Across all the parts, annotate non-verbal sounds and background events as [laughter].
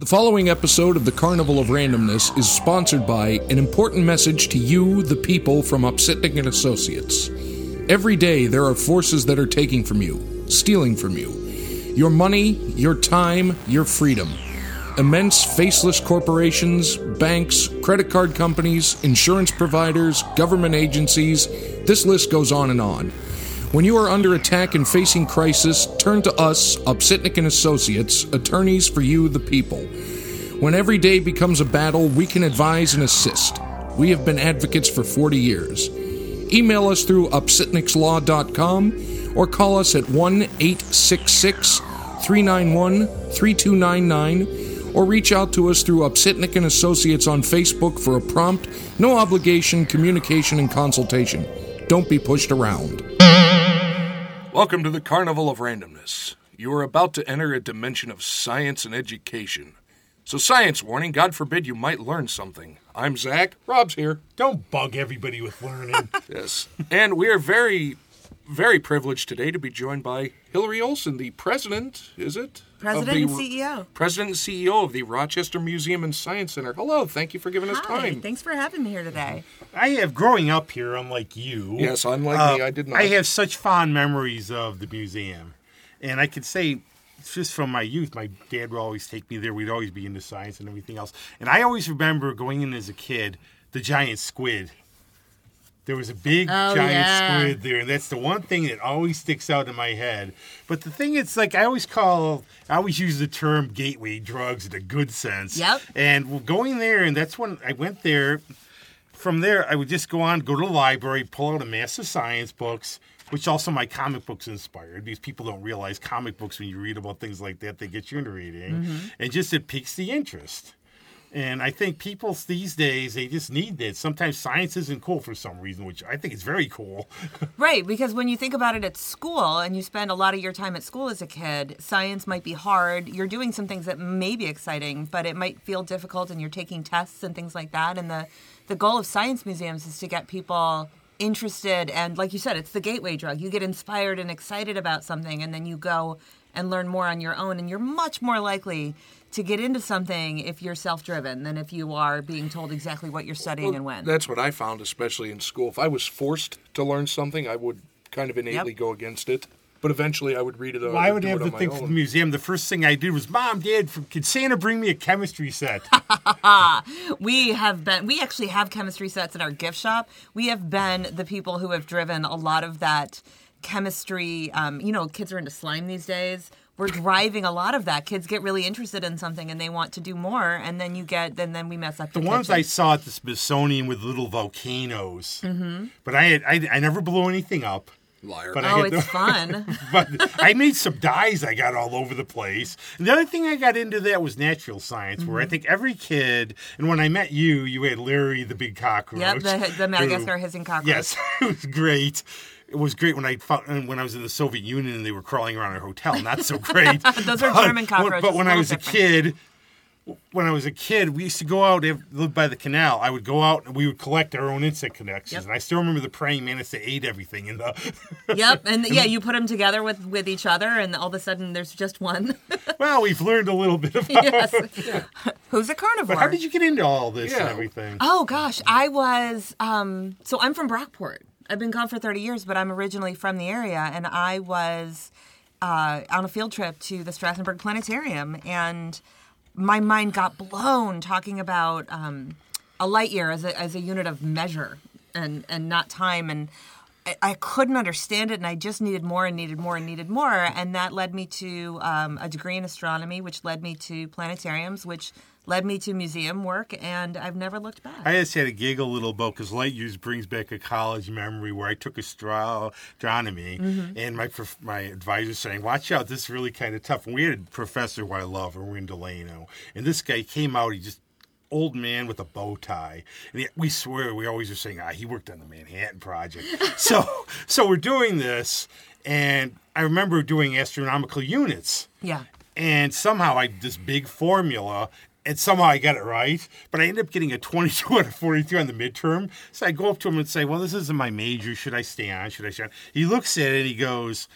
The following episode of the Carnival of Randomness is sponsored by an important message to you, the people from Upsitnik and Associates. Every day there are forces that are taking from you, stealing from you. Your money, your time, your freedom. Immense faceless corporations, banks, credit card companies, insurance providers, government agencies, this list goes on and on. When you are under attack and facing crisis, turn to us, Upsitnik and Associates, attorneys for you, the people. When every day becomes a battle, we can advise and assist. We have been advocates for 40 years. Email us through upsitnikslaw.com or call us at 1 866 391 3299 or reach out to us through Upsitnik and Associates on Facebook for a prompt, no obligation communication and consultation. Don't be pushed around. Welcome to the Carnival of Randomness. You are about to enter a dimension of science and education. So, science warning God forbid you might learn something. I'm Zach. Rob's here. Don't bug everybody with learning. [laughs] Yes. And we are very, very privileged today to be joined by Hillary Olson, the president, is it? Of President the- and CEO. President and CEO of the Rochester Museum and Science Center. Hello, thank you for giving us Hi, time. thanks for having me here today. I have growing up here, unlike you. Yes, unlike uh, me, I did not. I have such fond memories of the museum, and I could say. Just from my youth, my dad would always take me there. We'd always be into science and everything else. And I always remember going in as a kid, the giant squid. There was a big Oh, giant yeah. squid there, and that's the one thing that always sticks out in my head. But the thing it's like I always call, I always use the term gateway drugs in a good sense. Yep. And going there, and that's when I went there. From there, I would just go on, go to the library, pull out a mass of science books, which also my comic books inspired because people don't realize comic books when you read about things like that, they get you into reading, mm-hmm. and just it piques the interest. And I think people these days they just need that. Sometimes science isn't cool for some reason, which I think is very cool. [laughs] Right, because when you think about it at school and you spend a lot of your time at school as a kid, science might be hard. You're doing some things that may be exciting, but it might feel difficult and you're taking tests and things like that. And the, the goal of science museums is to get people interested and like you said, it's the gateway drug. You get inspired and excited about something and then you go and learn more on your own and you're much more likely to get into something if you're self-driven than if you are being told exactly what you're studying and when. That's what I found, especially in school. If I was forced to learn something, I would kind of innately Yep. go against it. But eventually, I would read it. Well, I would do have it the on thing for the museum. The first thing I did was, Mom, Dad, could Santa bring me a chemistry set? [laughs] We have been, we actually have chemistry sets in our gift shop. We have been the people who have driven a lot of that chemistry. Um, you know, kids are into slime these days. We're driving a lot of that. Kids get really interested in something and they want to do more, and then you get, then then we mess up The your ones I saw at the Smithsonian with little volcanoes. Mm-hmm. But I, had, I I never blew anything up. Liar. But I Oh, had it's the- [laughs] fun. But I made some dyes I got all over the place. And the other thing I got into that was natural science, where I Mm-hmm. think every kid, and when I met you, you had Larry the big cockroach. yep, the, the Madagascar who- hissing cockroach. Yes, [laughs] it was great. It was great when I found, when I was in the Soviet Union and they were crawling around our hotel. Not so [laughs] great. [laughs] Those are German cockroaches, But when I little was a kid, when I was a kid, we used to go out, ev- live by the canal. I would go out and we would collect our own insect connections. Yep. And I still remember the praying mantis that ate everything in the. [laughs] Yep, and yeah, you put them together with with each other, and all of a sudden there's just one. well, we've learned a little bit about. yes. Who's a carnivore? But how did you get into all this and everything? Oh gosh, I was um so I'm from Brockport. I've been gone for 30 years, but I'm originally from the area and I was uh, on a field trip to the Strasenburgh Planetarium and my mind got blown talking about um, a light year as a, as a unit of measure and, and not time and I, I couldn't understand it and I just needed more and needed more and needed more and that led me to um, a degree in astronomy which led me to planetariums which led me to museum work and I've never looked back. I just had to giggle a little bit because light years brings back a college memory where I took astronomy, Mm-hmm. and my my advisor saying, "Watch out, this is really kind of tough." And we had a professor who I love, and we're in Delano, and this guy came out. He just old man with a bow tie, and he, we swear we always are saying, "Ah, he worked on the Manhattan Project." [laughs] so so we're doing this, and I remember doing astronomical units yeah. and somehow I this big formula, and somehow I got it right. But I ended up getting a [laughs] 22 out of 43 on the midterm. So I go up to him and say, "Well, this isn't my major. Should I stay on? Should I stay on?" He looks at it and he goes.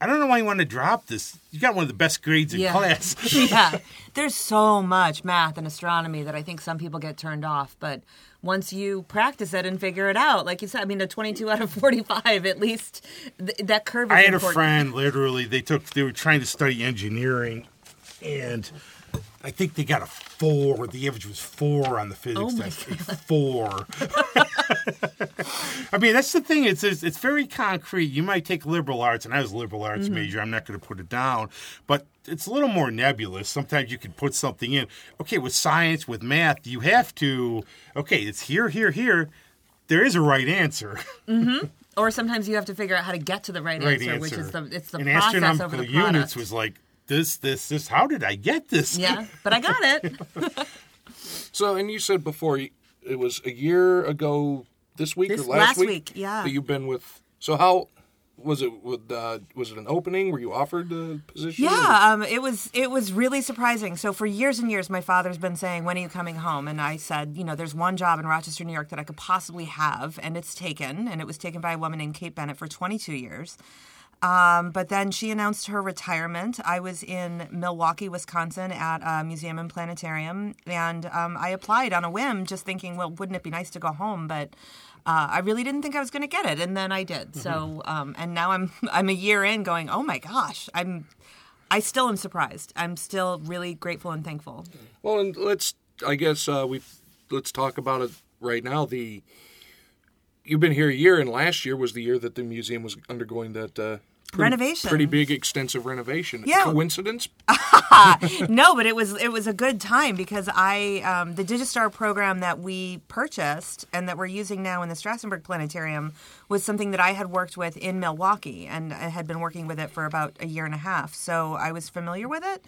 I don't know why you want to drop this. You got one of the best grades in Yeah. class. [laughs] yeah. There's so much math and astronomy that I think some people get turned off, but once you practice it and figure it out, like you said, I mean, a 22 out of 45, at least th- that curve is I had a friend literally they took they were trying to study engineering and I think they got a four. The average was four on the physics Oh test. Four. [laughs] I mean, that's the thing. It's, it's it's very concrete. You might take liberal arts, and I was a liberal arts Mm-hmm. major. I'm not going to put it down, but it's a little more nebulous. Sometimes you can put something in. Okay, with science, with math, you have to. Okay, it's here, here, here. There is a right answer. [laughs] Or sometimes you have to figure out how to get to the right, right answer, answer. which is the it's the and process over astronomical the units was like this, this, this. How did I get this? yeah, but I got it. [laughs] So, and you said before it was a year ago this week This or last, last week, week, yeah. That you've been with. So how was it? With uh, was it an opening? Were you offered the position? Yeah, um, it was it was really surprising. So for years and years, my father's been saying, "When are you coming home?" And I said, "You know, there's one job in Rochester, New York that I could possibly have, and it's taken, and it was taken by a woman named Kate Bennett for 22 years." Um, but then she announced her retirement. I was in Milwaukee, Wisconsin, at a museum and planetarium, and um, I applied on a whim, just thinking, "Well, wouldn't it be nice to go home?" But uh, I really didn't think I was going to get it, and then I did. So, um, and now I'm [laughs] I'm a year in, going, "Oh my gosh, I'm." I still am surprised. I'm still really grateful and thankful. Well, and let's. I guess uh, we let's talk about it right now. The you've been here a year, and last year was the year that the museum was undergoing that uh, pretty, Renovation. pretty big, extensive renovation. Yeah. Coincidence? [laughs] no, but it was it was a good time because I um, the Digistar program that we purchased and that we're using now in the Strasenburgh Planetarium was something that I had worked with in Milwaukee and I had been working with it for about a year and a half, so I was familiar with it.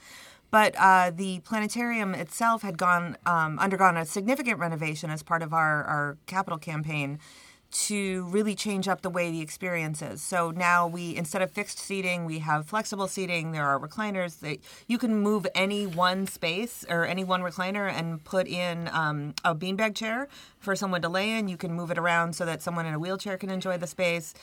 But uh, the planetarium itself had gone um, undergone a significant renovation as part of our, our capital campaign to really change up the way the experience is. So now we, instead of fixed seating, we have flexible seating. There are recliners that you can move any one space or any one recliner and put in um, a beanbag chair for someone to lay in. You can move it around so that someone in a wheelchair can enjoy the space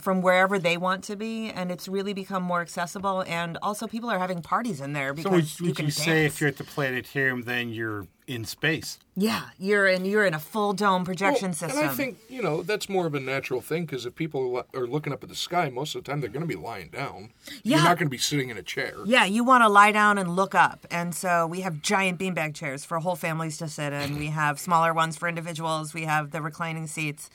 from wherever they want to be. And it's really become more accessible. And also, people are having parties in there So because would, you would can you say if you're at the planetarium, then you're in space? yeah, you're in you're in a full dome projection Well, system. And I think you know that's more of a natural thing because if people are looking up at the sky, most of the time they're going to be lying down. Yeah. You're not going to be sitting in a chair. Yeah, you want to lie down and look up. And so we have giant beanbag chairs for whole families to sit in. We have smaller ones for individuals. We have the reclining seats.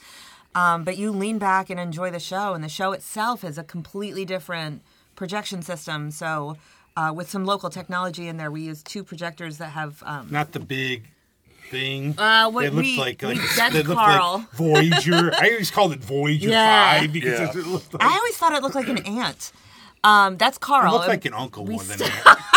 Um, but you lean back and enjoy the show. And the show itself is a completely different projection system. So uh, with some local technology in there, we use two projectors that have. Um, Not the big thing. Uh, what They looked we- like, like we- that's they looked Carl. like [laughs] Voyager. I always called it Voyager Yeah. Five because Yeah. it looked like, I always thought it looked like an ant. Um, that's it Carl. looked And like an uncle we more than still- that.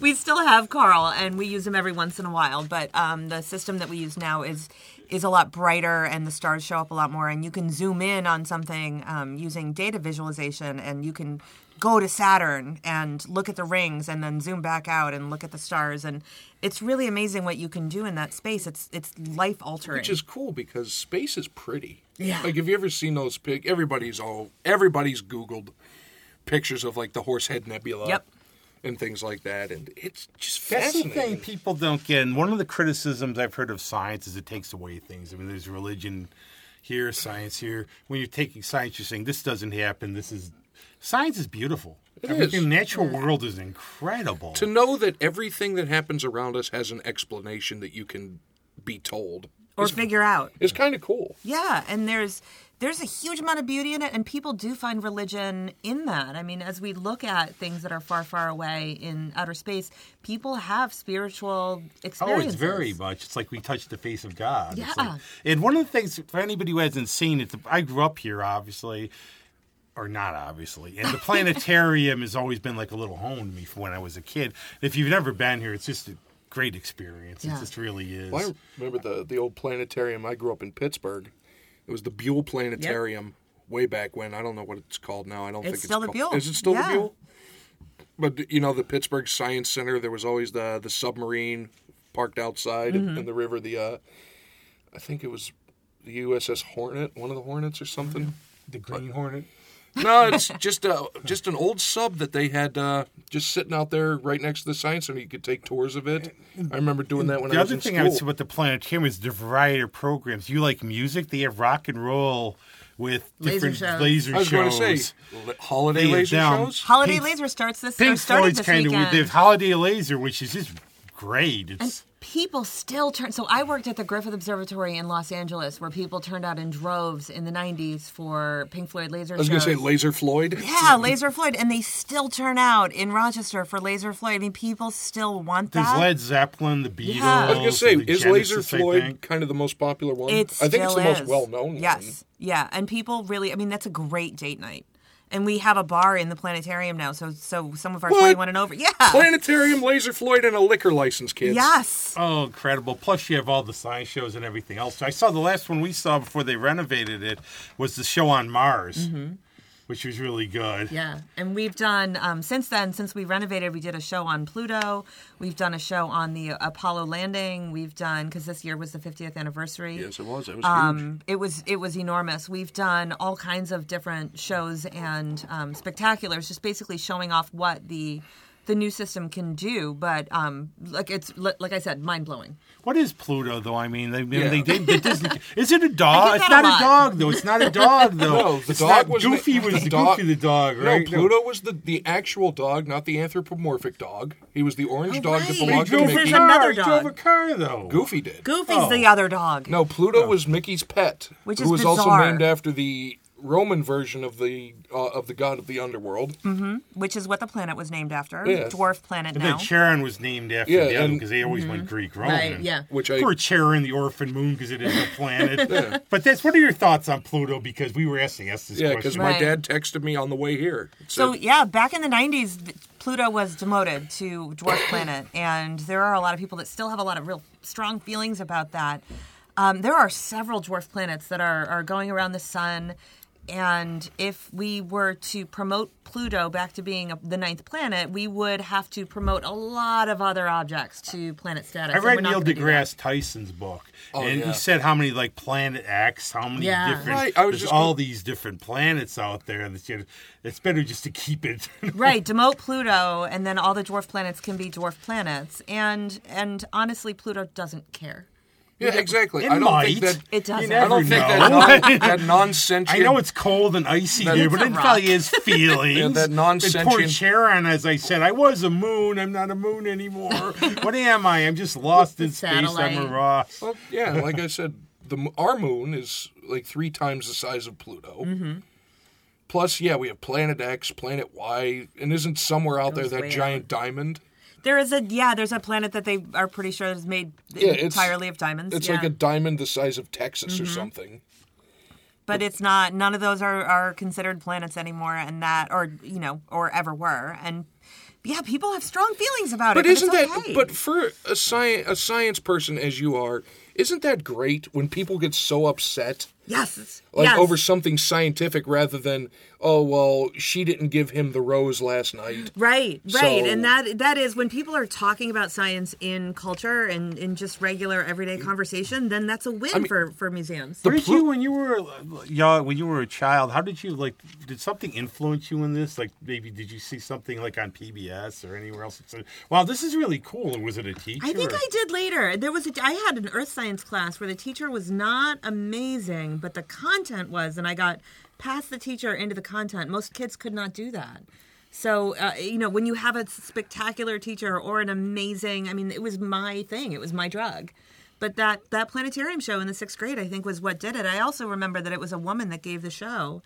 We still have Carl, and we use him every once in a while. But um, the system that we use now is is a lot brighter, and the stars show up a lot more. And you can zoom in on something um, using data visualization, and you can go to Saturn and look at the rings, and then zoom back out and look at the stars. And it's really amazing what you can do in that space. It's it's life altering. Which is cool because space is pretty. Yeah. Like, have you ever seen those pic? Everybody's all everybody's Googled pictures of like the Horsehead Nebula. Yep. And things like that, and it's just That's the fascinating. thing people don't get. And one of the criticisms I've heard of science is it takes away things. I mean, there's religion here, science here. When you're taking science, you're saying this doesn't happen. This is science is beautiful. It Everything is. The natural world is incredible. to know that everything that happens around us has an explanation that you can be told or is, figure out. is kind of cool. Yeah, and there's there's a huge amount of beauty in it, and people do find religion in that. I mean, as we look at things that are far, far away in outer space, people have spiritual experiences. Oh, it's very much. It's like we touch the face of God. It's Yeah. like- and one of the things for anybody who hasn't seen it, I grew up here, obviously, or not obviously, and the [laughs] planetarium has always been like a little home to me from when I was a kid. If you've never been here, it's just a great experience. Yeah. It just really is. Well, I remember the the old planetarium. I grew up in Pittsburgh. It was the Buhl Planetarium way back when. I don't know what it's called now. I don't think It's it's still the Buhl. Is it still Yeah. the Buhl? But you know the Pittsburgh Science Center. There was always the the submarine parked outside in- Mm-hmm. in the river. The uh, I think it was the USS Hornet, one of the Hornets or something. the Green Hornet. No, it's [laughs] just a just an old sub that they had uh, just sitting out there right next to the science center. You could take tours of it. I remember doing that when the I was other in thing school. I would say about the planetarium is the variety of programs. You like music? They have rock and roll with Laser different shows. laser I was going to shows. say li- holiday They laser down- shows. Holiday Pink- Laser starts this. or Pink started Floyd's this kind of weekend. there's Holiday Laser, which is just great. It's And people still turn. So I worked at the Griffith Observatory in Los Angeles, where people turned out in droves in the '90s for Pink Floyd laser I was going to say Laser Floyd. Yeah, Laser Floyd, and they still turn out in Rochester for Laser Floyd. I mean, people still want there's that. Led Zeppelin, the Beatles. Yeah. I was going to say, is Laser Genesis, I Floyd kind of the most popular one? It I think it's the still most well known Yes, one. yeah, and people really. I mean, that's a great date night. And we have a bar in the planetarium now, so so some of our What? 21 and over. Yeah. Planetarium, Laser Floyd, and a liquor license, kids. Yes. Oh, incredible! Plus, you have all the science shows and everything else. I saw the last one we saw before they renovated it was the show on Mars, mm-hmm. Which was really good. Yeah, and we've done um, since then. Since we renovated, we did a show on Pluto. We've done a show on the Apollo landing. We've done because this year was the 50th anniversary. Yes, it was. It was huge. Um, it was it was enormous. We've done all kinds of different shows and um, spectaculars, just basically showing off what the the new system can do. But um, like it's like I said, mind blowing. What is Pluto, though? I mean, they, Yeah. they, they, they Disney, is it a [laughs] dog? It's not a a, dog, though. It's not a dog, though. [laughs] No, the it's dog not, was Goofy the, was the the dog- Goofy the dog, Right? No, right? Pluto was the, the actual dog, not the anthropomorphic dog. He was the orange Oh, dog that right. He belonged to drove Because a there's Mickey. car. another He drove a dog. car, though. Goofy did. Goofy's Oh. the other dog. No, Pluto was Mickey's pet, Which who is was also named after the Roman version of the uh, of the god of the underworld. which is what the planet was named after. Yes. Dwarf planet And now. then Charon was named after Yeah, the other because they always went Greek Roman. right? Yeah. Which I Poor Charon, the orphan moon, because it is a planet. [laughs] But that's what are your thoughts on Pluto? Because we were asking us this yeah, because question. my Right. dad texted me on the way here. It So yeah, back in the '90s, Pluto was demoted to dwarf planet, and there are a lot of people that still have a lot of real strong feelings about that. Um, there are several dwarf planets that are are going around the sun, and if we were to promote Pluto back to being a, the ninth planet, we would have to promote a lot of other objects to planet status. I read Neil gonna do that. deGrasse Tyson's book, Oh, and yeah. he said how many like Planet X, how many Yeah. different. Right, I was there's just all gonna- these different planets out there. That you, it's better just to keep it. [laughs] right demote pluto and then all the dwarf planets can be dwarf planets and and honestly pluto doesn't care yeah, exactly. It I don't might. think that. it doesn't I don't think know. that, non, [laughs] that non-sentient. I know it's cold and icy That- there, It's but a it rock. probably is [laughs] feelings. Yeah, that And non-sentient- Poor Charon, as I said, I was a moon. I'm not a moon anymore. [laughs] what am I? I'm just lost the in space. I'm a satellite. Ross. Well, yeah, like I said, the m- our moon is like three times the size of Pluto. Mm-hmm. Plus, yeah, we have Planet X, Planet Y, and isn't somewhere out there Goes that way giant diamond? There is a yeah there's a planet that they are pretty sure is made Yeah, entirely of diamonds It's yeah. like a diamond the size of Texas Mm-hmm. or something. but it's not none of those are are considered planets anymore and that or you know or ever were and yeah people have strong feelings about it. But it isn't it's that? okay. But for a science a science person as you are, isn't that great when people get so upset? Yes Like yes. over something scientific rather than, oh well, she didn't give him the rose last night. Right, right, So- and that that is when people are talking about science in culture and in just regular everyday mm. conversation. Then that's a win mean- for for museums. What did Plu- you when you were uh, young, when you were a child? How did you like? Did something influence you in this? Like maybe did you see something like on PBS or anywhere else? that said, Wow, this is really cool. Or was it a teacher? I think or- I did later. There was a, I had an earth science class where the teacher was not amazing, but the content was, and I got past the teacher into the content. Most kids could not do that. So uh, you know, when you have a spectacular teacher or an amazing, I mean, it was my thing. It was my drug. But that that planetarium show in the sixth grade, I think, was what did it. I also remember that it was a woman that gave the show.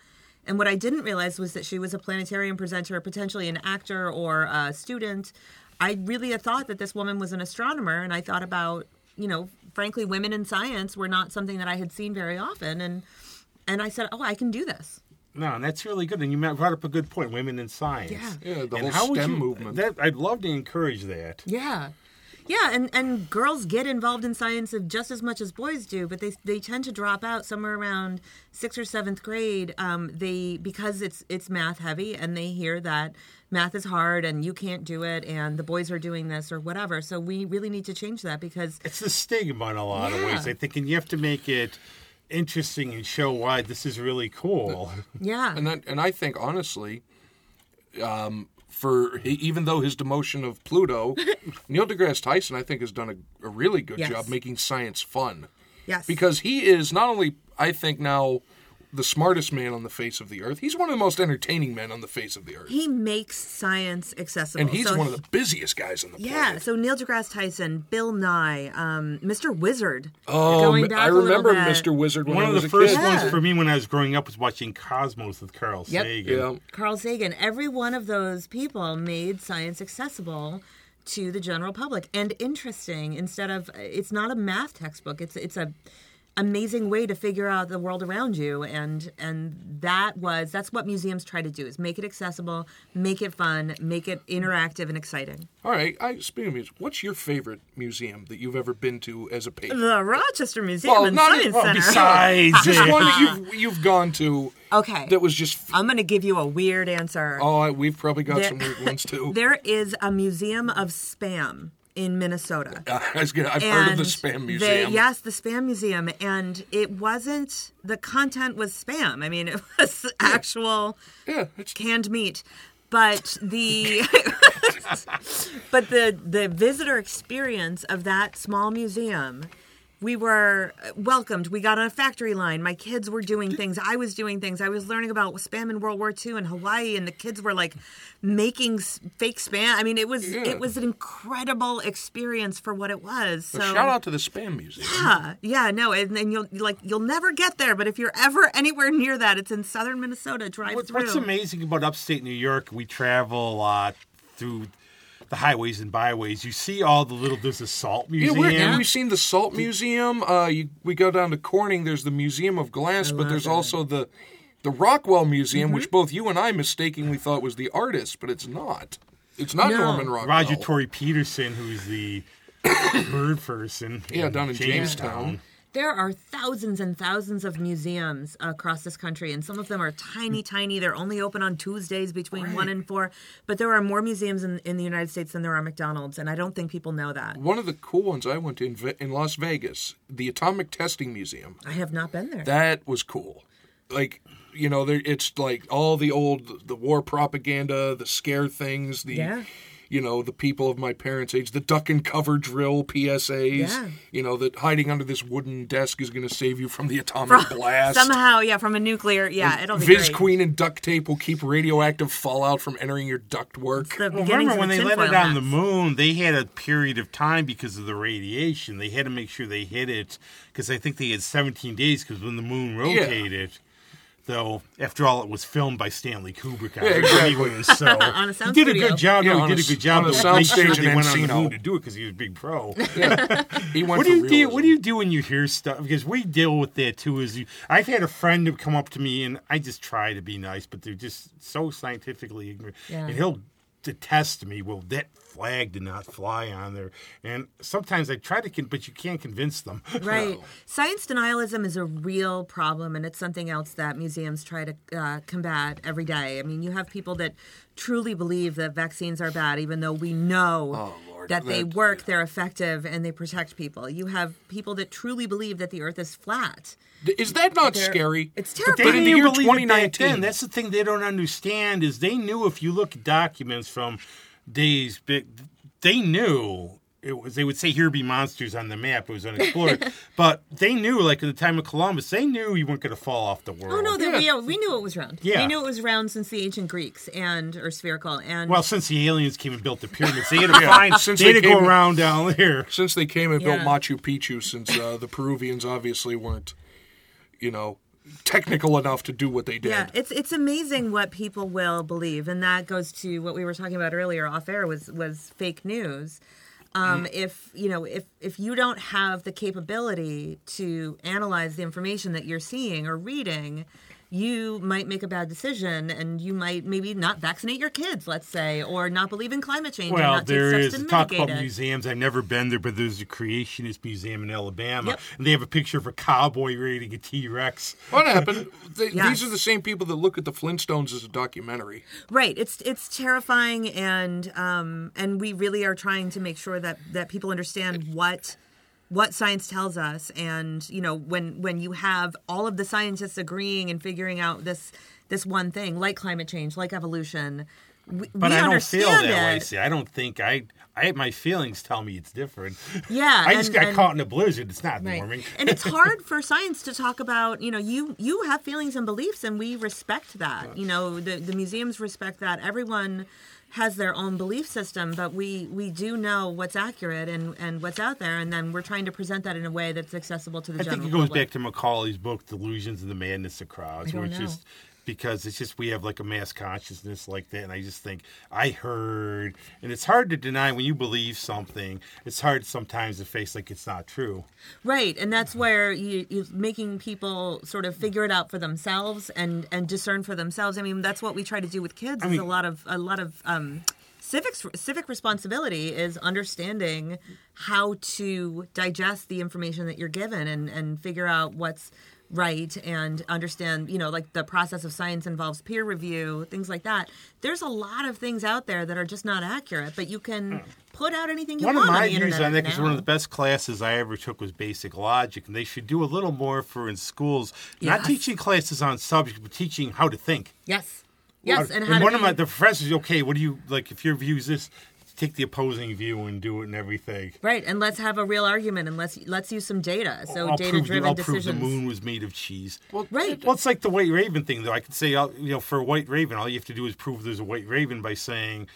And what I didn't realize was that she was a planetarium presenter, potentially an actor or a student. I really thought that this woman was an astronomer, and I thought about, you know, frankly, women in science were not something that I had seen very often, and and I said, oh, I can do this. No, and that's really good. And you brought up a good point: women in science. Yeah. Yeah, the and whole how would STEM you, movement. That I'd love to encourage that. Yeah. Yeah, and, and girls get involved in science just as much as boys do, but they they tend to drop out somewhere around sixth or seventh grade. Um, they because it's it's math heavy, and they hear that math is hard and you can't do it, and the boys are doing this or whatever. So we really need to change that because It's the stigma in a lot of ways. I think, and you have to make it interesting and show why this is really cool. Yeah. And that, and I think honestly, um, for even though his demotion of Pluto, [laughs] Neil deGrasse Tyson, I think, has done a, a really good Yes. job making science fun yes. because he is not only, I think, now the smartest man on the face of the earth. He's one of the most entertaining men on the face of the earth, he makes science accessible. and he's So one of the busiest guys on the Yeah, planet. so Neil deGrasse Tyson, Bill Nye, um, Mr. Wizard. Oh, going back I a little remember bit. Mr. Wizard when One I of the a first kid. ones Yeah. for me when I was growing up was watching Cosmos with Carl Yep. Sagan. Yeah. Carl Sagan. Every one of those people made science accessible to the general public and interesting instead of it's not a math textbook. It's it's a amazing way to figure out the world around you and and that was that's what museums try to do is make it accessible, make it fun, make it interactive and exciting. All right. I, speaking of music, what's your favorite museum that you've ever been to as a patron? The Rochester Museum Well, and not- Science Well, Center. besides, [laughs] Just one that you've you've gone to okay. that was just. I'm going to give you a weird answer. Oh, I, we've probably got There- some weird ones too. [laughs] There is a museum of spam in Minnesota. [laughs] Gonna, I've heard of the And spam they- museum. yes, the spam museum, and it wasn't the content was spam. I mean, [laughs] it was actual Yeah, it's, canned meat, but the [laughs] but the the visitor experience of that small museum. We were uh, welcomed. We got on a factory line. My kids were doing things. I was doing things. I was learning about spam in World War II in Hawaii, and the kids were like making fake spam. I mean, it was Yeah. it was an incredible experience for what it was. So shout out to the spam museum. yeah, yeah, no, and, and you'll like you'll never get there, but if you're ever anywhere near that, it's in southern Minnesota. Drive What- through. What's amazing about upstate New York, we travel a lot through the highways and byways. You see all the little, there's a salt museum. and we've seen the Salt Museum. Uh, you, we go down to Corning. There's the Museum of Glass, but there's also the the Rockwell Museum, Mm-hmm. which both you and I mistakenly thought was the artist, but it's not. It's not No. Norman Rockwell. Roger Tory Peterson, who's the [coughs] bird person. Yeah, down in Jamestown. There are thousands and thousands of museums across this country, and some of them are tiny, mm. tiny. They're only open on Tuesdays between one and four. But there are more museums in, in the United States than there are McDonald's, and I don't think people know that. One of the cool ones I went to in, in Las Vegas, the Atomic Testing Museum. I have not been there. That was cool. Like you know, there it's like all the old the war propaganda, the scare things, the Yeah. You know the people of my parents' age, the duck and cover drill PSAs. Yeah. You know that hiding under this wooden desk is going to save you from the atomic blast. Somehow, yeah, from a nuclear, yeah, it'll be Viz great. Queen and duct tape will keep radioactive fallout from entering your ductwork. The Well, remember when the they let it on the moon? They had a period of time because of the radiation. They had to make sure they hit it because I think they had 17 days because when the moon rotated. Though, after all, it was filmed by Stanley Kubrick. I Yeah, exactly. anyway, so [laughs] On a sound he did a good job. Yeah, no, on he a did a s- good job. on a to sound make sure stage they went on the moon to do it because he was a big pro. [laughs] He went What do you do? What do you do when you hear stuff? Because we deal with that too. Is you, I've had a friend who come up to me and I just try to be nice, but they're just so scientifically ignorant, Yeah. and he'll detest me. Well, that flag did not fly on there, and sometimes I try to, con- but you can't convince them. [laughs] Right. Science denialism is a real problem, and it's something else that museums try to uh, combat every day. I mean, you have people that truly believe that vaccines are bad, even though we know Oh, Lord, that they that- work, they're effective, and they protect people. You have people that truly believe that the earth is flat. Is that not They're- scary? It's But they in the year believe it 2019. then. That's the thing they don't understand is they knew if you look at documents from days, but they knew it was. They would say here be monsters on the map. It was unexplored, [laughs] but they knew, like in the time of Columbus, they knew you weren't going to fall off the world. Oh no, that Yeah. we, we knew it was round. Yeah. We knew it was round since the ancient Greeks and or spherical and Well, since the aliens came and built the pyramids, they had to [laughs] find. Since they had to go came- around down there. since they came and built Machu Picchu, since uh, the Peruvians obviously weren't, you know, technical enough to do what they did. Yeah, it's it's amazing what people will believe, and that goes to what we were talking about earlier off air was was fake news. Um, If you know, if if you don't have the capability to analyze the information that you're seeing or reading, you might make a bad decision, and you might maybe not vaccinate your kids, let's say, or not believe in climate change. Well, not take there steps is to talk about it. museums. I've never been there, but there's a Creationist Museum in Alabama, Yep. and they have a picture of a cowboy raiding a T Rex. What happened? They, Yes. These are the same people that look at the Flintstones as a documentary. Right. It's it's terrifying, and um, and we really are trying to make sure that that people understand what what science tells us and you know when when you have all of the scientists agreeing and figuring out this this one thing like climate change like evolution we, But we I don't feel that way. it. See, I don't think I. I my feelings tell me it's different. Yeah, [laughs] I just and- got and- caught in a blizzard. It's not Right. warming. and it's [laughs] hard for science to talk about, you know, you you have feelings and beliefs and we respect that. You know, the the museums respect that. Everyone has their own belief system, but we we do know what's accurate and and what's out there and then we're trying to present that in a way that's accessible to the I general think it goes public. back to Macaulay's book, "Delusions and the Madness of Crowds," I where it's know. just because it's just we have like a mass consciousness like that, and I just think I heard, and it's hard to deny when you believe something. It's hard sometimes to face like it's not true. Right, and that's where you you making people sort of figure it out for themselves and and discern for themselves. I mean, that's what we try to do with kids. is mean- a lot of a lot of um, civics civic responsibility is understanding how to digest the information that you're given and and figure out what's right and understand you know like the process of science involves peer review things like that there's a lot of things out there that are just not accurate but you can put out anything you one want of my on the views internet on that is one of the best classes I ever took was basic logic, and they should do a little more for in schools. Not teaching classes on subjects, but teaching how to think. yes yes and how to one of my the professors, okay, what do you like? If your view is this, take the opposing view and do it and everything. Right, and let's have a real argument, and let's let's use some data. So I'll, prove, the- data-driven I'll prove the moon was made of cheese. Well, Right. Well, it's like the white raven thing, though. I could say, uh, you know, for a white raven, all you have to do is prove there's a white raven by saying,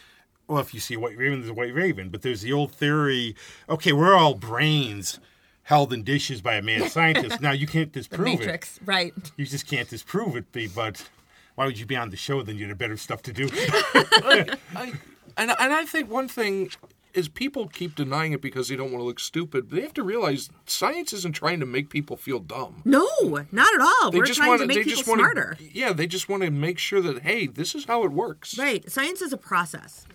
well, if you see a white raven, there's a white raven. But there's the old theory, okay, we're all brains held in dishes by a mad [laughs] scientist. now you can't The disprove it. Matrix, right? You just can't disprove it. But why would you be on the show? Then you had better stuff to do. [laughs] I, and and I think one thing is people keep denying it because they don't want to look stupid. But they have to realize science isn't trying to make people feel dumb. No, not at all. They We're just trying want to make people want smarter. Yeah, they just want to make sure that hey, this is how it works. Right. Science is a process.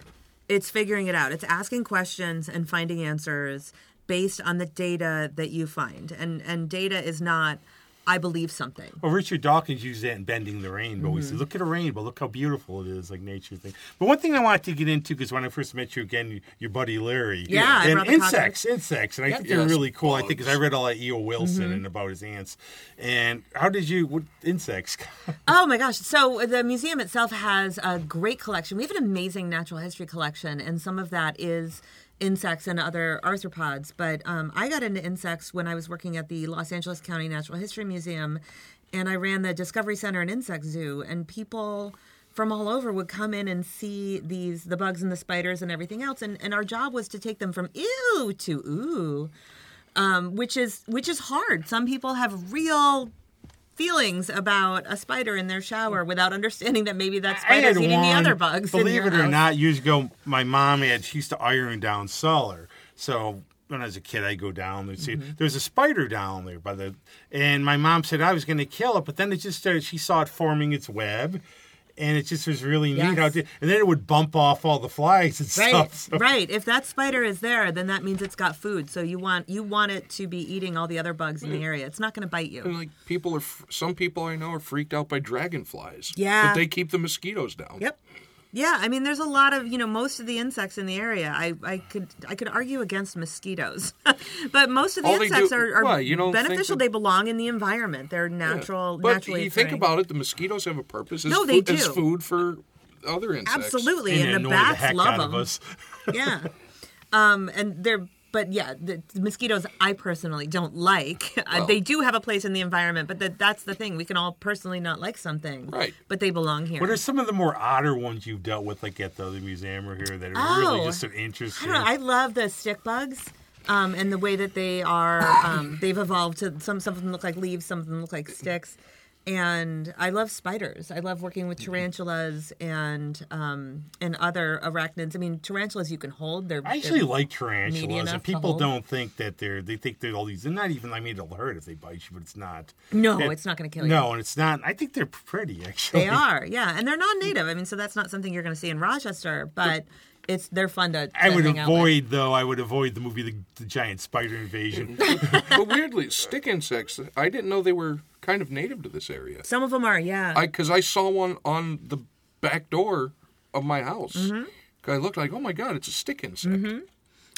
It's figuring it out. It's asking questions and finding answers based on the data that you find. And and data is not I believe something. Well, Richard Dawkins used that in Bending the Rainbow. He Mm-hmm. said, "Look at a rainbow. Look how beautiful it is, like nature thing." But one thing I wanted to get into because when I first met you again, your buddy Larry, Yeah, I and brought the insects, insects, and I think they're Yes, really cool. I think because I bugs. read all that E.O. Wilson Mm-hmm. and about his ants. And how did you what insects? [laughs] Oh my gosh. So the museum itself has a great collection. We have an amazing natural history collection, and some of that is insects and other arthropods. But um, I got into insects when I was working at the Los Angeles County Natural History Museum, and I ran the Discovery Center and Insect Zoo, and people from all over would come in and see these the bugs and the spiders and everything else and, and our job was to take them from ew to ooh um, which is which is hard some people have real feelings about a spider in their shower without understanding that maybe that spider's eating the other bugs. Believe it or house. not, years ago, my mom had she used to iron down cellar. So when I was a kid, I'd go down and see Mm-hmm. there's a spider down there by the, and my mom said I was going to kill it, but then it just started. She saw it forming its web. And it just was really neat Yes. out there. And then it would bump off all the flies and Right, stuff. So- right. If that spider is there, then that means it's got food. So you want you want it to be eating all the other bugs in the mm. area. It's not going to bite And you. like people are, some people I know are freaked out by dragonflies. Yeah. but they keep the mosquitoes down. Yep. Yeah, I mean, there's a lot of you know most of the insects in the area. I, I could I could argue against mosquitoes, [laughs] but most of the All insects do- are, are Why, you beneficial. that- they belong in the environment. They're natural. But naturally you think about it, the mosquitoes have a purpose. As No, they food, As food for other insects. absolutely, and and, the bats heck love out them. of us. [laughs] yeah. Um, and they're, but yeah, the, the mosquitoes I personally don't like. [laughs] Uh, Well- they do have a place in the environment, but that that's the thing. We can all personally not like something, Right. But they belong here. What are some of the more odder ones you've dealt with, like at the other museum or here, that are Oh. really just an I interesting? don't know. I love the stick bugs. Um, and the way that they are, um, they've evolved to some. Some of them look like leaves, some of them look like sticks. And I love spiders. I love working with tarantulas and um, and other arachnids. I mean, tarantulas you can hold. They're I actually they're- like tarantulas, and people don't think that they're. They think they're all these. They're not even. I mean, it'll hurt if they bite you, but it's not. No, It- it's not going to kill you. No, and it's not. I think they're pretty. Actually, They are, yeah, and they're [laughs] non-native. I mean, so that's not something you're going to see in Rochester, but it's they're fun to. I would hang out with. avoid though. I would avoid the movie The, the Giant Spider Invasion. but weirdly, stick insects. I didn't know they were kind of native to this area. Some of them are, yeah. Because I saw one on the back door of my house. Mm-hmm. I looked like, oh my god, it's a stick insect.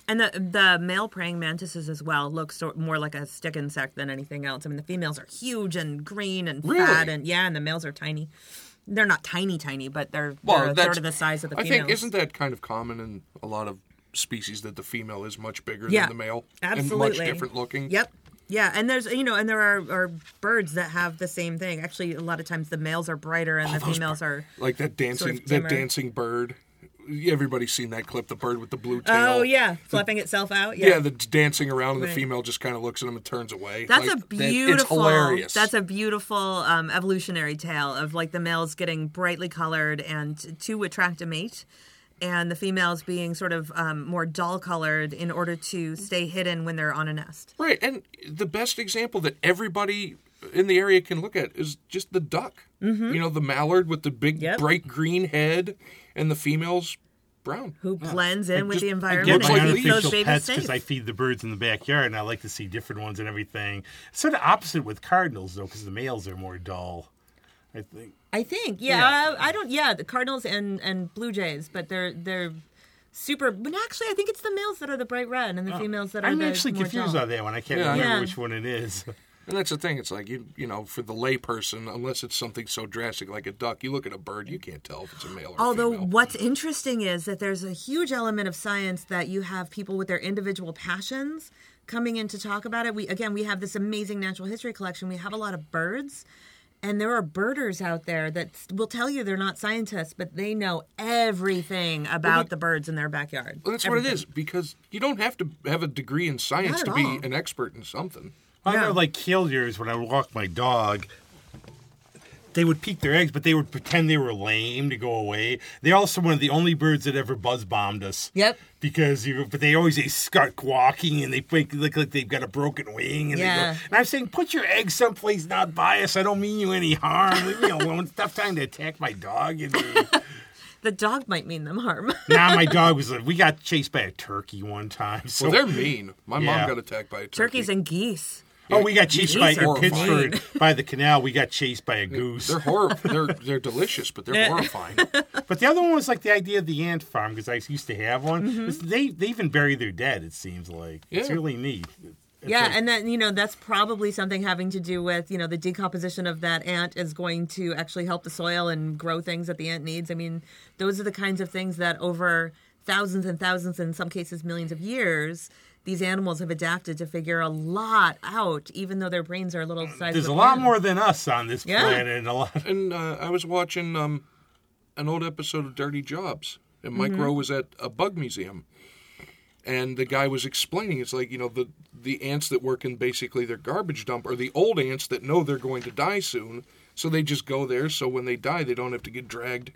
And the the male praying mantises as well look sort more like a stick insect than anything else. I mean, the females are huge and green and Really? fat, and yeah, and the males are tiny. They're not tiny, tiny, but they're, Well, they're third of the size of the I females. think isn't that kind of common in a lot of species that the female is much bigger yeah, than the male Absolutely, and much different looking. Yep. Yeah, and there's you know, and there are, are birds that have the same thing. Actually, a lot of times the males are brighter and the females are. Like that dancing Sort of that dancing bird. Everybody's seen that clip, the bird with the blue tail. Oh yeah, flapping itself out. Yeah, the dancing around, and the female just kind of looks at him and turns away. That's Like, a that- beautiful. it's hilarious. That's a beautiful um, evolutionary tale of like the males getting brightly colored and to attract a mate, and the females being sort of um, more dull colored in order to stay hidden when they're on a nest. right. And the best example that everybody in the area can look at is just the duck. Mm-hmm. You know, the mallard with the big Yep. bright green head, and the female's brown. Who blends in with just- the I I environment get my and leaves. keeps those unofficial babies pets safe. because I feed the birds in the backyard, and I like to see different ones and everything. It's sort of opposite with cardinals, though, because the males are more dull. I think. I think, yeah, I, I don't, yeah, the Cardinals and and Blue Jays, but they're they're super. But actually, I think it's the males that are the bright red and the oh. females that are. I'm the actually more confused dull. on that one. I can't Yeah. remember Yeah. which one it is. [laughs] And that's the thing. It's like you, you know, for the layperson, unless it's something so drastic like a duck, you look at a bird, you can't tell if it's a male or Although female. what's interesting is that there's a huge element of science that you have people with their individual passions coming in to talk about it. We again we have this amazing natural history collection. We have a lot of birds. And there are birders out there that will tell you they're not scientists, but they know everything about the birds in their backyard. Well, that's what it is because you don't have to have a degree in science to at be an expert in something. I Yeah. know, like killdeers, when I walk my dog, they would peek their eggs, but they would pretend they were lame to go away. They're also one of the only birds that ever buzz bombed us. Yep. Because you, but they always they start walking and they make look like they've got a broken wing. And Yeah. They go, and I'm saying, put your eggs someplace not by us. I don't mean you any harm. Leave me alone. Stop trying to attack my dog. And. The dog might mean them harm. [laughs] now my [laughs] dog was like, we got chased by a turkey one time. So Well, they're mean. My Yeah. mom got attacked by a turkey. Turkeys and geese. Oh, we got chased by Geese in are Pittsford [laughs] by the canal. We got chased by a goose. They're horrible. [laughs] they're they're delicious, but they're horrifying. [laughs] But the other one was like the idea of the ant farm because I used to have one. Mm-hmm. It's- They they even bury their dead. It seems like it's Yeah. really neat. It's yeah, like- and then you know that's probably something having to do with you know the decomposition of that ant is going to actually help the soil and grow things that the ant needs. I mean, those are the kinds of things that over thousands and thousands, in some cases millions of years, these animals have adapted to figure a lot out, even though their brains are a little size. there's of a lot pin. more than us on this Yeah. planet, and a lot. and uh, I was watching um, an old episode of Dirty Jobs, and Mike Mm-hmm. Rowe was at a bug museum, and the guy was explaining it's like you know the the ants that work in basically their garbage dump are the old ants that know they're going to die soon, so they just go there. So when they die, they don't have to get dragged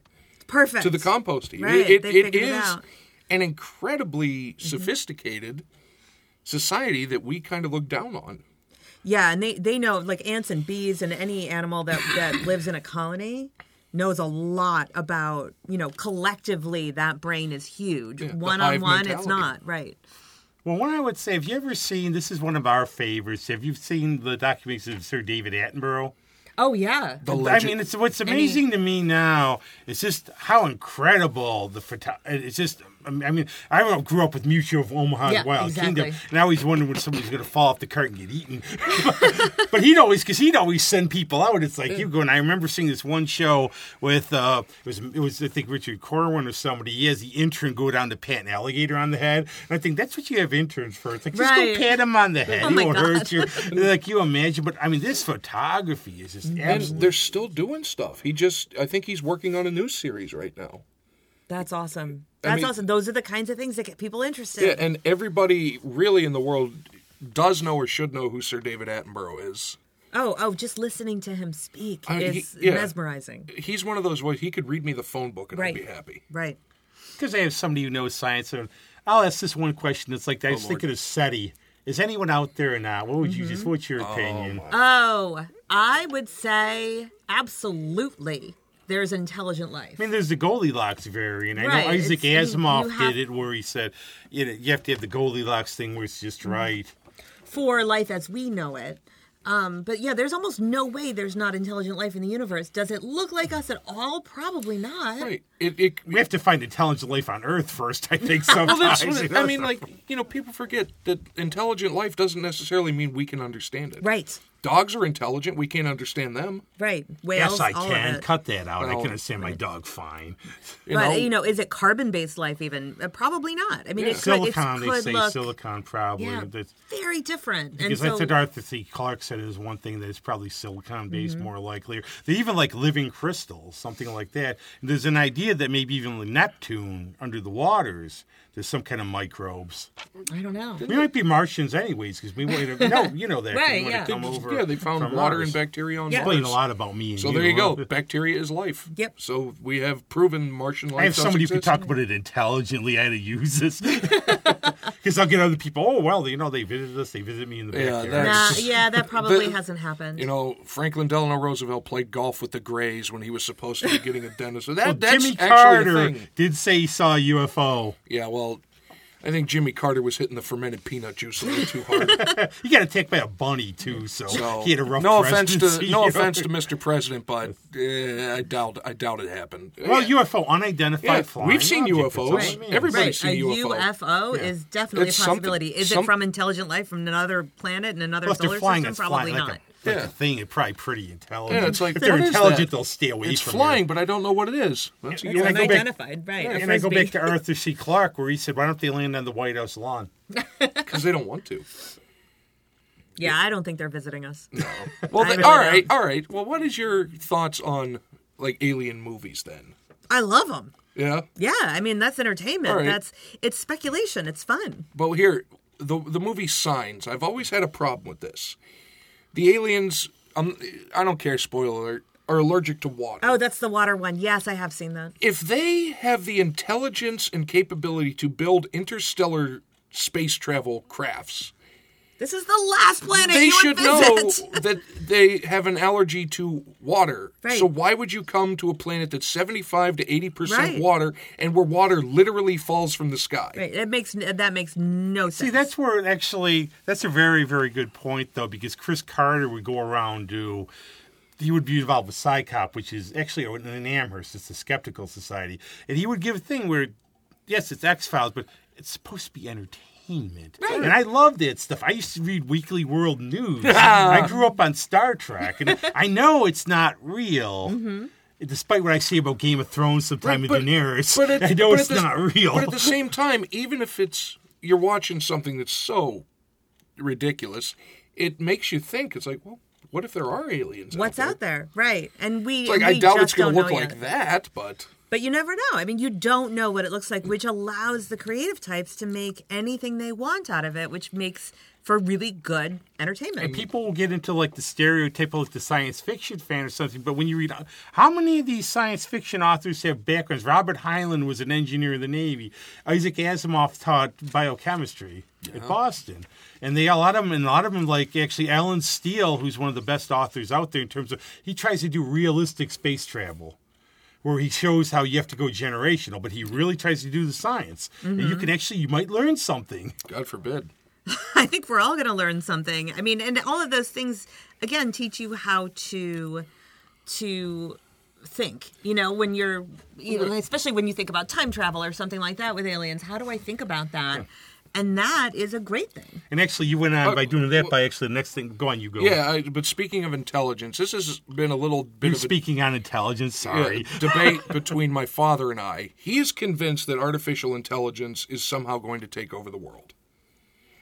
perfect to the compost heap. Right, It, it, figured it it is out. Mm-hmm. an incredibly sophisticated society that we kind of look down on. Yeah, and they they know like ants and bees and any animal that that [coughs] lives in a colony knows a lot about you know collectively that brain is huge. the one on hive one, it's not right. Well, one I would say, have you ever seen? This is one of our favorites. Have you seen the documentaries of Sir David Attenborough? Oh yeah, The legend. I mean, it's what's amazing to me now is just how incredible the photo. It's just, I mean, I grew up with Mutual of Omaha Yeah, and Wild exactly. Kingdom, and I always wondered when somebody's going to fall off the cart and get eaten. [laughs] but he'd always, because he'd always send people out. It's like you go, and I remember seeing this one show with uh, it was it was I think Richard Corwin or somebody. He has the intern go down to pat an alligator on the head, and I think that's what you have interns for. It's like just Right. go pat him on the head. Oh he my won't God. hurt you. like you imagine, but I mean, this photography is just and absolutely. they're still doing stuff. He just, I think he's working on a new series right now. That's awesome. I That's mean- awesome. Those are the kinds of things that get people interested. Yeah, and everybody really in the world does know or should know who Sir David Attenborough is. oh, oh, just listening to him speak I- he- is yeah. mesmerizing. He's one of those where he could read me the phone book and Right. I'd be happy. Right. because I have somebody who knows science, and I'll ask this one question. It's like I oh, was Lord. thinking of SETI. Is anyone out there or not? What would you just? Mm-hmm. What's your oh, opinion? Oh, I would say absolutely. There's intelligent life. I mean, there's the Goldilocks variant. I Right, know Isaac it's- Asimov you have- did it, where he said, you know, you have to have the Goldilocks thing where it's just Mm-hmm. right. for life as we know it. Um, but yeah, there's almost no way there's not intelligent life in the universe. Does it look like us at all? Probably not. Right. It, it, We have to find intelligent life on Earth first, I think. [laughs] well, Sometimes. that's what you it, I mean, like you know, people forget that intelligent life doesn't necessarily mean we can understand it. Right. Dogs are intelligent. We can't understand them. Right. Whales. Yes, I all can. Of it. Cut that out. I can understand my dog fine. You but know, you know, is it carbon-based life even? Uh, probably not. I mean, Yeah. it could, it Silicon, they could say look silicon probably. yeah, That's- very different. And Because so, that's what Arthur C. Clarke said is one thing that is probably silicon based Mm-hmm. more likely. They even like living crystals, something like that. And there's an idea that maybe even Neptune under the waters, there's some kind of microbes. I don't know. We might be Martians anyways, because we might have, no, you know that. 'cause Right, we might yeah. have they come over yeah, they found from water Mars. and bacteria on Yeah. Explain Mars. a lot about me and So you. there you go. Bacteria is life. Yep. So we have proven Martian life. I have does somebody who can exist. talk about it intelligently how to use this. [laughs] [laughs] Because I'll get other people, oh, well, you know, they visited us, they visited me in the Yeah, backyard. that's- Nah, yeah, that [laughs] probably The- hasn't happened. You know, Franklin Delano Roosevelt played golf with the Greys when he was supposed to be getting a dentist. So that, Well, that's Jimmy actually Carter a thing. did say he saw a UFO. Yeah, well, I think Jimmy Carter was hitting the fermented peanut juice a little too hard. [laughs] He got attacked by a bunny too, so, So he had a rough. no offense to no know? offense to Mr. President, but uh, I doubt I doubt it happened. Well, UFO, unidentified Yeah, flying. we've seen object, UFOs. all it means. Everybody- Right, seen a UFO. UFO is definitely It's a possibility. Is some- it from intelligent life from another planet and another Well, solar system? it's Probably flying not. like, a, like Yeah. a thing. It's probably pretty intelligent. Yeah, it's like, if they're intelligent, that? they'll stay away It's from flying, there. but I don't know what it is. That's a And I UFO. go back- Unidentified, right? a And I go back to Arthur C. Clarke, where he said, "Why don't they land on the White House lawn?" [laughs] because they don't want to. Yeah, I don't think they're visiting us. Well, [laughs] I then, really all don't. right, all right. Well, what is your thoughts on like alien movies then? I love them. Yeah. Yeah, I mean that's entertainment. All right. That's it's speculation. It's fun. But here, the the movie Signs. I've always had a problem with this. The aliens. Um, I don't care. Spoiler alert. Are allergic to water. Oh, that's the water one. Yes, I have seen that. If they have the intelligence and capability to build interstellar space travel crafts, This is the last planet they you should would know [laughs] that they have an allergy to water. Right. So why would you come to a planet that's 75 to 80% Right. water and where water literally falls from the sky? Right, that makes that makes no sense. See, that's where it actually that's a very, very good point though, because Chris Carter would go around do he would be involved with CSICOP, which is actually in Amherst, it's the Skeptical Society, and he would give a thing where, yes, it's X Files, but it's supposed to be entertainment, and I love that stuff. I used to read Weekly World News. [laughs] I grew up on Star Trek, and I know it's not real. Mm-hmm. Despite what I say about Game of Thrones sometimes Right, with Daenerys, but it- [laughs] I know but it's the- not real. But at the same [laughs] time, even if it's you're watching something that's so ridiculous, it makes you think. It's like, well, what if there are aliens? What's out out there, right? And we It's like and I doubt just it's going to look like yet. that, but But you never know. I mean, you don't know what it looks like, which allows the creative types to make anything they want out of it, which makes for really good entertainment. And people will get into like the stereotype of like the science fiction fan or something. But when you read, how many of these science fiction authors have backgrounds? Robert Heinlein was an engineer in the Navy. Isaac Asimov taught biochemistry at Boston, and they a lot of them, and a lot of them like actually Allen Steele, who's one of the best authors out there in terms of he tries to do realistic space travel. Where he shows how you have to go generational, but he really tries to do the science, and you mm-hmm. can actually you might learn something. God forbid. [laughs] I think we're all going to learn something. I mean, and all of those things again teach you how to to think. You know, when you're, you know, especially when you think about time travel or something like that with aliens. How do I think about that? And that is a great thing. And actually, you went on Uh, by doing that by actually the next thing. Go on, you go. Yeah, I, but speaking of intelligence, this has been a little bit You're of a speaking on intelligence. yeah, Sorry. [laughs] debate between my father and I. He is convinced that artificial intelligence is somehow going to take over the world.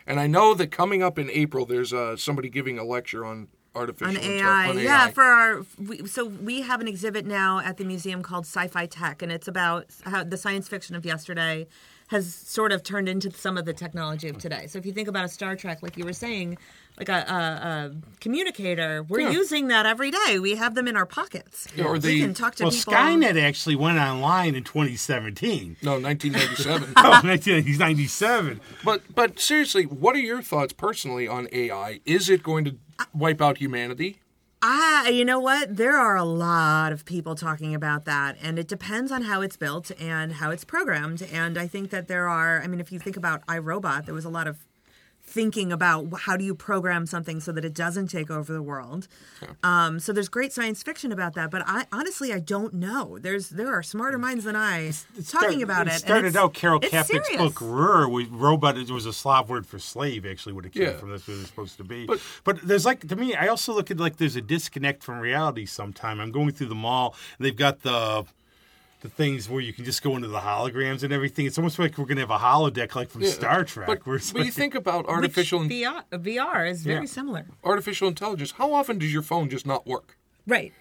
And I know that coming up in April, there's uh, somebody giving a lecture on artificial on intel- AI. on Yeah, for our we, so we have an exhibit now at the museum called Sci-Fi Tech, and it's about how the science fiction of yesterday has sort of turned into some of the technology of today. So if you think about a Star Trek, like you were saying, like a, a, a communicator, we're Yeah. using that every day. We have them in our pockets. Yeah, or we the- can talk to Well, people. Skynet actually went online in 2017. no, 1997. [laughs] Oh, 1997. but but seriously, what are your thoughts personally on AI? Is it going to wipe out humanity? Ah, you know what? There are a lot of people talking about that, and it depends on how it's built and how it's programmed. And I think that there are. I mean, if you think about iRobot, there was a lot of thinking about how do you program something so that it doesn't take over the world. Um, so there's great science fiction about that, but I honestly I don't know. There's there are smarter minds than I talking about it. and started it's- out Karel it's Kapnick's serious. book Rur, with robot it was a Slav word for slave. Actually, what it came Yeah. from. That's what it's supposed to be. But- But there's like to me, I also look at like there's a disconnect from reality. Sometime I'm going through the mall and they've got the the things where you can just go into the holograms and everything. It's almost like we're gonna have a holodeck like from Star Trek. But, where it's but you think about Which artificial VR, VR is very Yeah. similar. artificial intelligence. How often does your phone just not work? Right.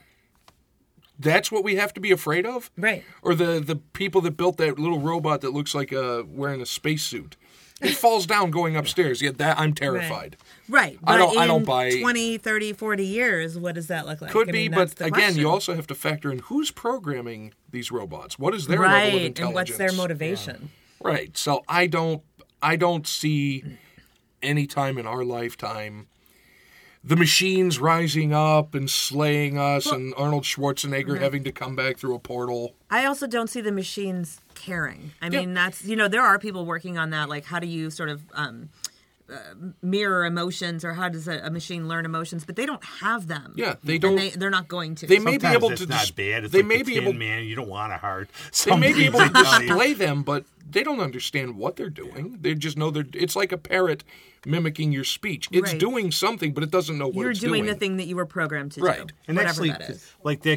That's what we have to be afraid of, Right. Or the the people that built that little robot that looks like a wearing a spacesuit. It falls down going upstairs. Yeah, that I'm terrified. Right. I don't- I don't buy- 20, 30, 40 years, what does that look like? Could I be, but again, you also have to factor in who's programming these robots. What is their level of intelligence? and what's their motivation? Right. So I don't I don't see any time in our lifetime the machines rising up and slaying us and Arnold Schwarzenegger having to come back through a portal. I also don't see the machines caring. I Yeah. mean, that's you know there are people working on that. Like, how do you sort of um, uh, mirror emotions, or how does a, a machine learn emotions? But they don't have them. Yeah, they don't- They, they're not going to. They may be able that's to not dis- bad. It's they like may the be able Man. You don't want a heart. they may be able to Some display them, but they don't understand what they're doing. They just know they're it's like a parrot mimicking your speech. It's Right. doing something, but it doesn't know what You're it's doing, the thing that you were programmed to do. Right. do, And whatever actually, that is. like the,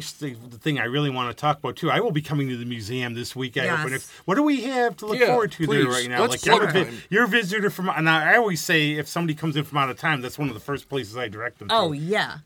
the thing I really want to talk about too, I will be coming to the museum this week. I Yes. hope. And if, what do we have to look Yeah, forward to please. there right now? Let's like I'm a plug vi- you're a visitor from, and I always say if somebody comes in from out of time, that's one of the first places I direct them. Oh to. yeah.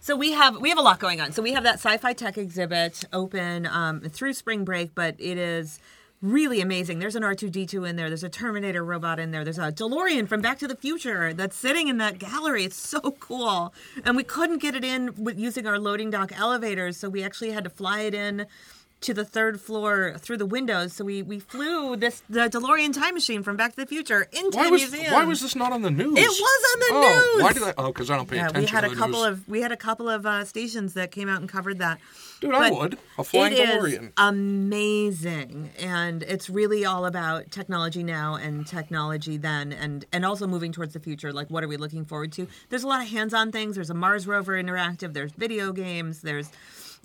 So we have we have a lot going on. So we have that sci-fi tech exhibit open um, through spring break, but it is really amazing. There's an R2D2 in there. There's a Terminator robot in there. There's a DeLorean from Back to the Future that's sitting in that gallery. It's so cool. And we couldn't get it in with using our loading dock elevators, so we actually had to fly it in to the third floor through the windows. So we we flew this the DeLorean time machine from Back to the Future into Why the was museum. why was this not on the news? It was on the oh, news! Why did I? Oh, because I don't pay Yeah, attention. we had to a couple news. of we had a couple of uh, stations that came out and covered that. Dude, I would. A flying it is DeLorean. amazing, and it's really all about technology now and technology then, and and also moving towards the future. Like, what are we looking forward to? There's a lot of hands-on things. There's a Mars rover interactive. There's video games. There's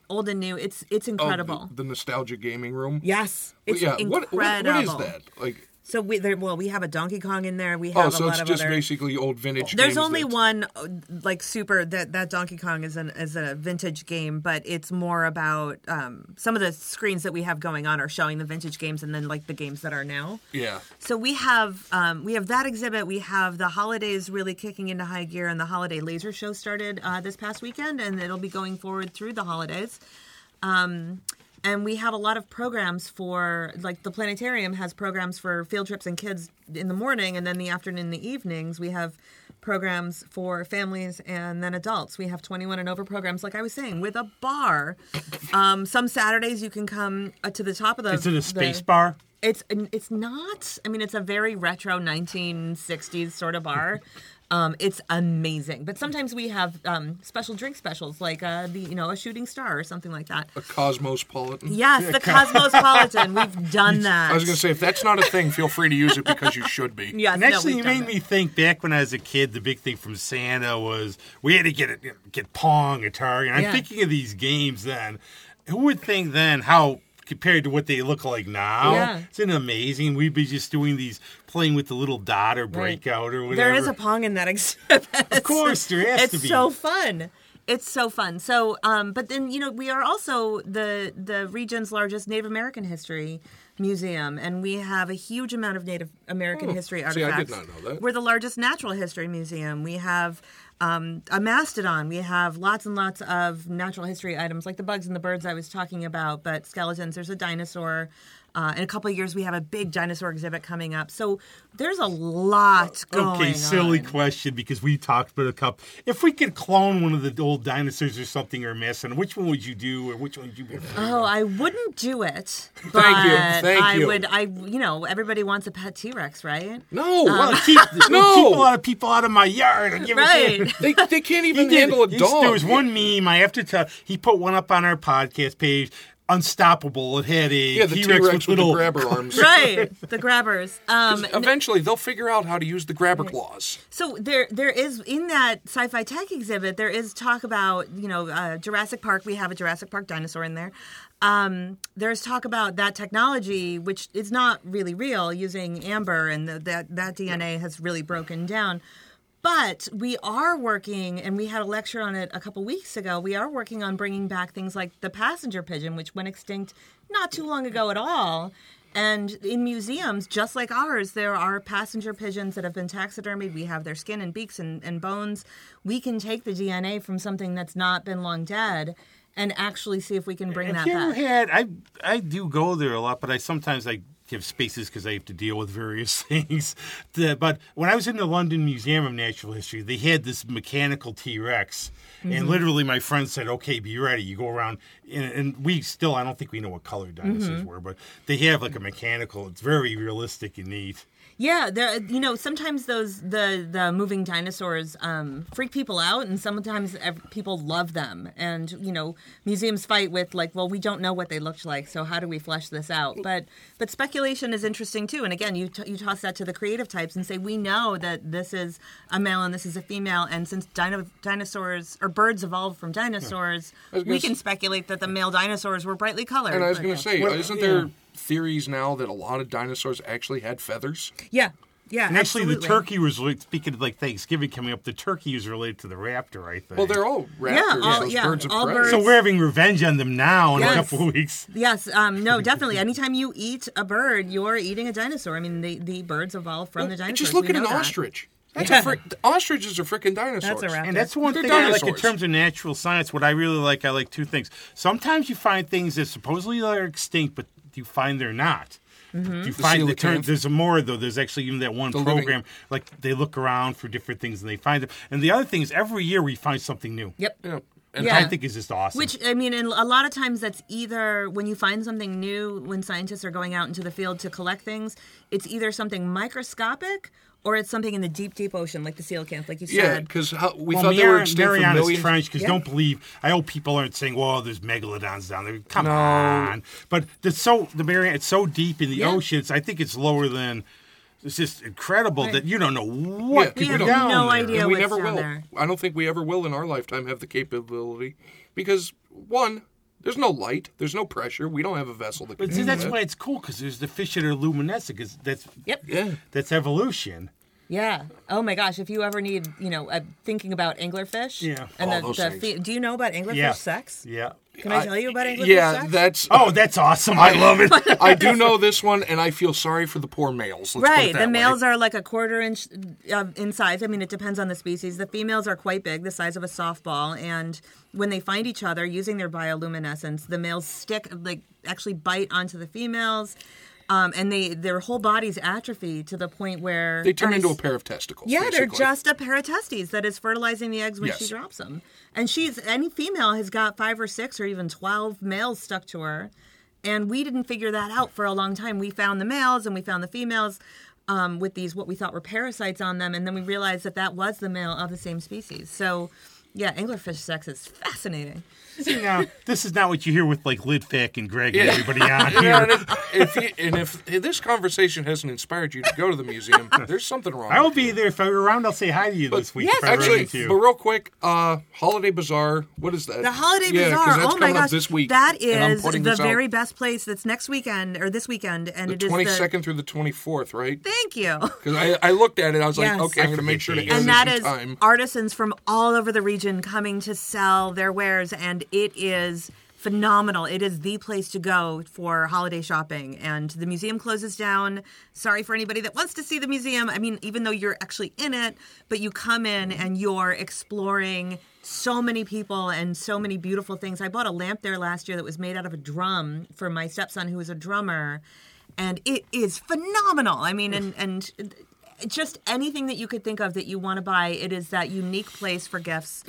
old and new. It's it's Oh, incredible. the, the nostalgia gaming room. yes, it's yeah. incredible. What, what, what is that? Like, So we there, well, we have a Donkey Kong in there. We have oh, a so lot it's of just other. basically old vintage. There's only that- one uh, like super that that Donkey Kong is an is a vintage game, but it's more about um, some of the screens that we have going on are showing the vintage games and then like the games that are now. Yeah. So we have um, we have that exhibit. We have the holidays really kicking into high gear, and the holiday laser show started uh, this past weekend, and it'll be going forward through the holidays. Um, and we have a lot of programs for like the planetarium has programs for field trips and kids in the morning, and then the afternoon and the evenings we have programs for families and then adults. We have 21 and over programs, like I was saying, with a bar. Um, some Saturdays you can come uh, to the top of the. Is it a the- space bar? it's it's not. I mean, it's a very retro 1960s sort of bar. Um, it's amazing, but sometimes we have um, special drink specials, like uh, the you know a shooting star or something like that. A Cosmopolitan. Yes, the Cosmopolitan. We've [laughs] done that. I was going to say, if that's not a thing, feel free to use it because you should be. Yes, And actually, we've you made that. me think back when I was a kid. The big thing from Santa was we had to get it, get Pong, Atari, and I'm Yeah. thinking of these games then. Who would think then how compared to what they look like now? Yeah. Isn't it amazing? We'd be just doing these, playing with the little dot or breakout or whatever. There is a Pong in that [laughs] exhibit. Of course, there has it's to be. It's so fun. It's so fun. So, um, but then you know we are also the the region's largest Native American history museum, and we have a huge amount of Native American history Oh, See, I artifacts. did not know that. We're the largest natural history museum. We have um, a mastodon. We have lots and lots of natural history items, like the bugs and the birds I was talking about, but skeletons. There's a dinosaur. Uh, in a couple of years, we have a big dinosaur exhibit coming up. So there's a lot going Okay, silly on. question because we talked about a couple. If we could clone one of the old dinosaurs or something or mess, and which one would you do, or which one would you be? afraid? Oh, I wouldn't do it. But [laughs] Thank you, thank I you. would. I, you know, everybody wants a pet T Rex, right? No. Well, [laughs] keep, No. keep a lot of people out of my yard. and give it Right. they, they can't [laughs] He even did. handle a dog. There was one meme I have to tell. He put one up on our podcast page. Unstoppable. It had a Yeah, the T T-Rex with with little the grabber [laughs] arms. right, the grabbers. [laughs] Um, Eventually, they'll figure out how to use the grabber claws. So there, there is in that sci-fi tech exhibit, there is talk about you know uh, Jurassic Park. We have a Jurassic Park dinosaur in there. Um, there's talk about that technology, which is not really real, using amber, and the, that that DNA has really broken down. But we are working, and we had a lecture on it a couple weeks ago. We are working on bringing back things like the passenger pigeon, which went extinct not too long ago at all. And in museums, just like ours, there are passenger pigeons that have been taxidermied. We have their skin and beaks and, and bones. We can take the DNA from something that's not been long dead and actually see if we can bring Have that you back. had? I I do go there a lot, but I sometimes I give spaces because I have to deal with various [laughs] things. But when I was in the London Museum of Natural History, they had this mechanical T Rex, Mm-hmm. and literally my friend said, "Okay, be ready." You go around, and, and we still I don't think we know what color dinosaurs Mm-hmm. were, but they have like a mechanical. It's very realistic and neat. Yeah, there. You know, sometimes those the the moving dinosaurs um, freak people out, and sometimes ev- people love them. And you know, museums fight with like, well, we don't know what they looked like, so how do we flesh this out? But but speculation is interesting too. And again, you t- you toss that to the creative types and say, we know that this is a male and this is a female, and since dino- dinosaurs or birds evolved from dinosaurs, was gonna we s- can speculate that the male dinosaurs were brightly colored. And I was going to say, Well, isn't yeah. There theories now that a lot of dinosaurs actually had feathers? yeah, yeah, And actually, the turkey was like speaking of like Thanksgiving coming up. The turkey is related to the raptor, I think. Well, they're all raptors, Yeah, all- those yeah, birds of all prey. birds. so we're having revenge on them now in Yes. a couple of weeks. Yes, um, no, [laughs] definitely. Anytime you eat a bird, you're eating a dinosaur. I mean, the, the birds evolved from the dinosaurs. Just look We at an that. ostrich. That's Yeah. a frick, ostriches are freaking dinosaurs. That's a raptor. And that's one They're thing I like in terms of natural science. What I really like, I like two things. Sometimes you find things that supposedly are extinct, but you find they're not. Mm-hmm. You find that coelacanth. there's a more though. There's actually even that one The living- program like they look around for different things and they find them. And the other thing is every year we find something new. Yep. Yeah. And Yeah. I think is just awesome. Which I mean, and a lot of times that's either when you find something new, when scientists are going out into the field to collect things, it's either something microscopic or it's something in the deep, deep ocean, like the coelacanth, like you yeah, said. Yeah, because we well, thought they were Mariana, extinct for Mariana's millions. Trench because Yeah. don't believe. I hope people aren't saying, "Well, there's megalodons down there." Come No. on, but it's so the Mariana. It's so deep in the Yeah. oceans. I think it's lower than. It's just incredible Right. that you don't know Yeah, what we could have be down no there. idea. and we what's never down will. there. I don't think we ever will in our lifetime have the capability because one, there's no light, there's no pressure. We don't have a vessel that can But see, that's that. why it's cool because there's the fish that are luminescent. Because that's Yep. Yeah. that's evolution. Yeah. Oh my gosh! If you ever need, you know, uh, thinking about anglerfish. Yeah. And Oh, the, those the things. fe- do you know about anglerfish Yeah. sex? Yeah. Can I, tell you about anglerfish Yeah, sex? that's. Oh, that's awesome! I love it. [laughs] I do know this one, and I feel sorry for the poor males. Let's put it Right. that The way. males are like a quarter inch uh, in size. I mean, it depends on the species. The females are quite big, the size of a softball. And when they find each other using their bioluminescence, the males stick, like, actually bite onto the females. Um, and they their whole bodies atrophy to the point where They turn into a pair of testicles. Yeah, they're just a pair of testes that is fertilizing the eggs when she drops them. And she's any female has got five or six or even twelve males stuck to her. And we didn't figure that out for a long time. We found the males and we found the females um, with these what we thought were parasites on them, and then we realized that that was the male of the same species. So, yeah, anglerfish sex is fascinating. See, now this is not what you hear with like Lidfack and Greg and Yeah. everybody on Yeah, and here. if, if you, and if this conversation hasn't inspired you to go to the museum, [laughs] there's something wrong. I will be there if I'm around. I'll say hi to you this week. Yes, if I run Actually, into you. but real quick, uh, Holiday Bazaar. What is that? The Holiday yeah, 'cause Bazaar. that's Oh my coming up gosh, this week. that and I'm is putting the this out very best place. That's next weekend or this weekend, and the it is twenty the. second through the twenty fourth, right? Thank you. Because I, I looked at it, I was Yes. like, okay, I'm going to make sure to And end and this that in is time. artisans from all over the region coming to sell their wares and it is phenomenal. It is the place to go for holiday shopping. And the museum closes down. Sorry for anybody that wants to see the museum. I mean even though you're actually in it but you come in and you're exploring so many people and so many beautiful things. I bought a lamp there last year that was made out of a drum for my stepson who is a drummer and it is phenomenal. I mean and and just anything that you could think of that you want to buy. It is that unique place for gifts,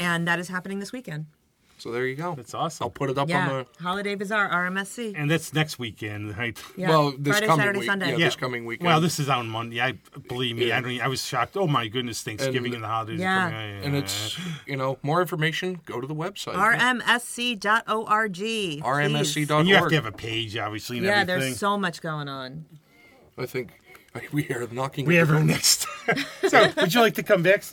and that is happening this weekend. So there you go. That's awesome. I'll put it up Yeah. on the Holiday Bazaar, RMSC. And that's next weekend, right? Yeah. Well, this Friday, coming Saturday, week. Sunday. Yeah, Yeah. this coming weekend. Well, this is on Monday. I believe me. Yeah. I don't. I was shocked. Oh my goodness, Thanksgiving And- and, the holidays. are Yeah. coming. and it's you know more information. Go to the website. RMSC.org. please. RMSC.org. And you have to have a page, obviously, and Yeah, everything. there's so much going on. I think we are knocking. we have our next. [laughs] so, would you like to come back?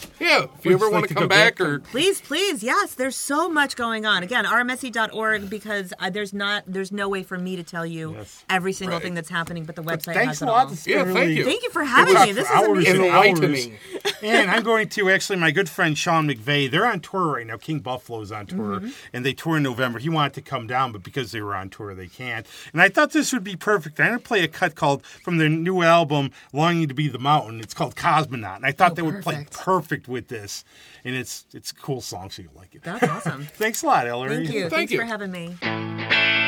Stan? Yeah, if you Would ever you want like to to come back back or Please, please, yes. There's so much going on. Again, rmsc.org because uh, there's not, there's no way for me to tell you Yes. every single Right. thing that's happening, but the website Thanks has a it lot. all. Yeah, thank you. Thank you for having me. This is hours amazing. and enlightening. and I'm going to actually my good friend Sean McVay. They're on tour right now. King Buffalo is on tour, Mm-hmm. and they tour in November. He wanted to come down, but because they were on tour, they can't. And I thought this would be perfect. I'm going to play a cut called from their new album "Longing to Be the Mountain." It's called Cosmonaut, and I thought Oh, they would play perfect. Perfect with this. And it's it's a cool song, so you'll like it. That's awesome. [laughs] Thanks a lot, Ellery. Thank you. Thank Thanks you. for having me.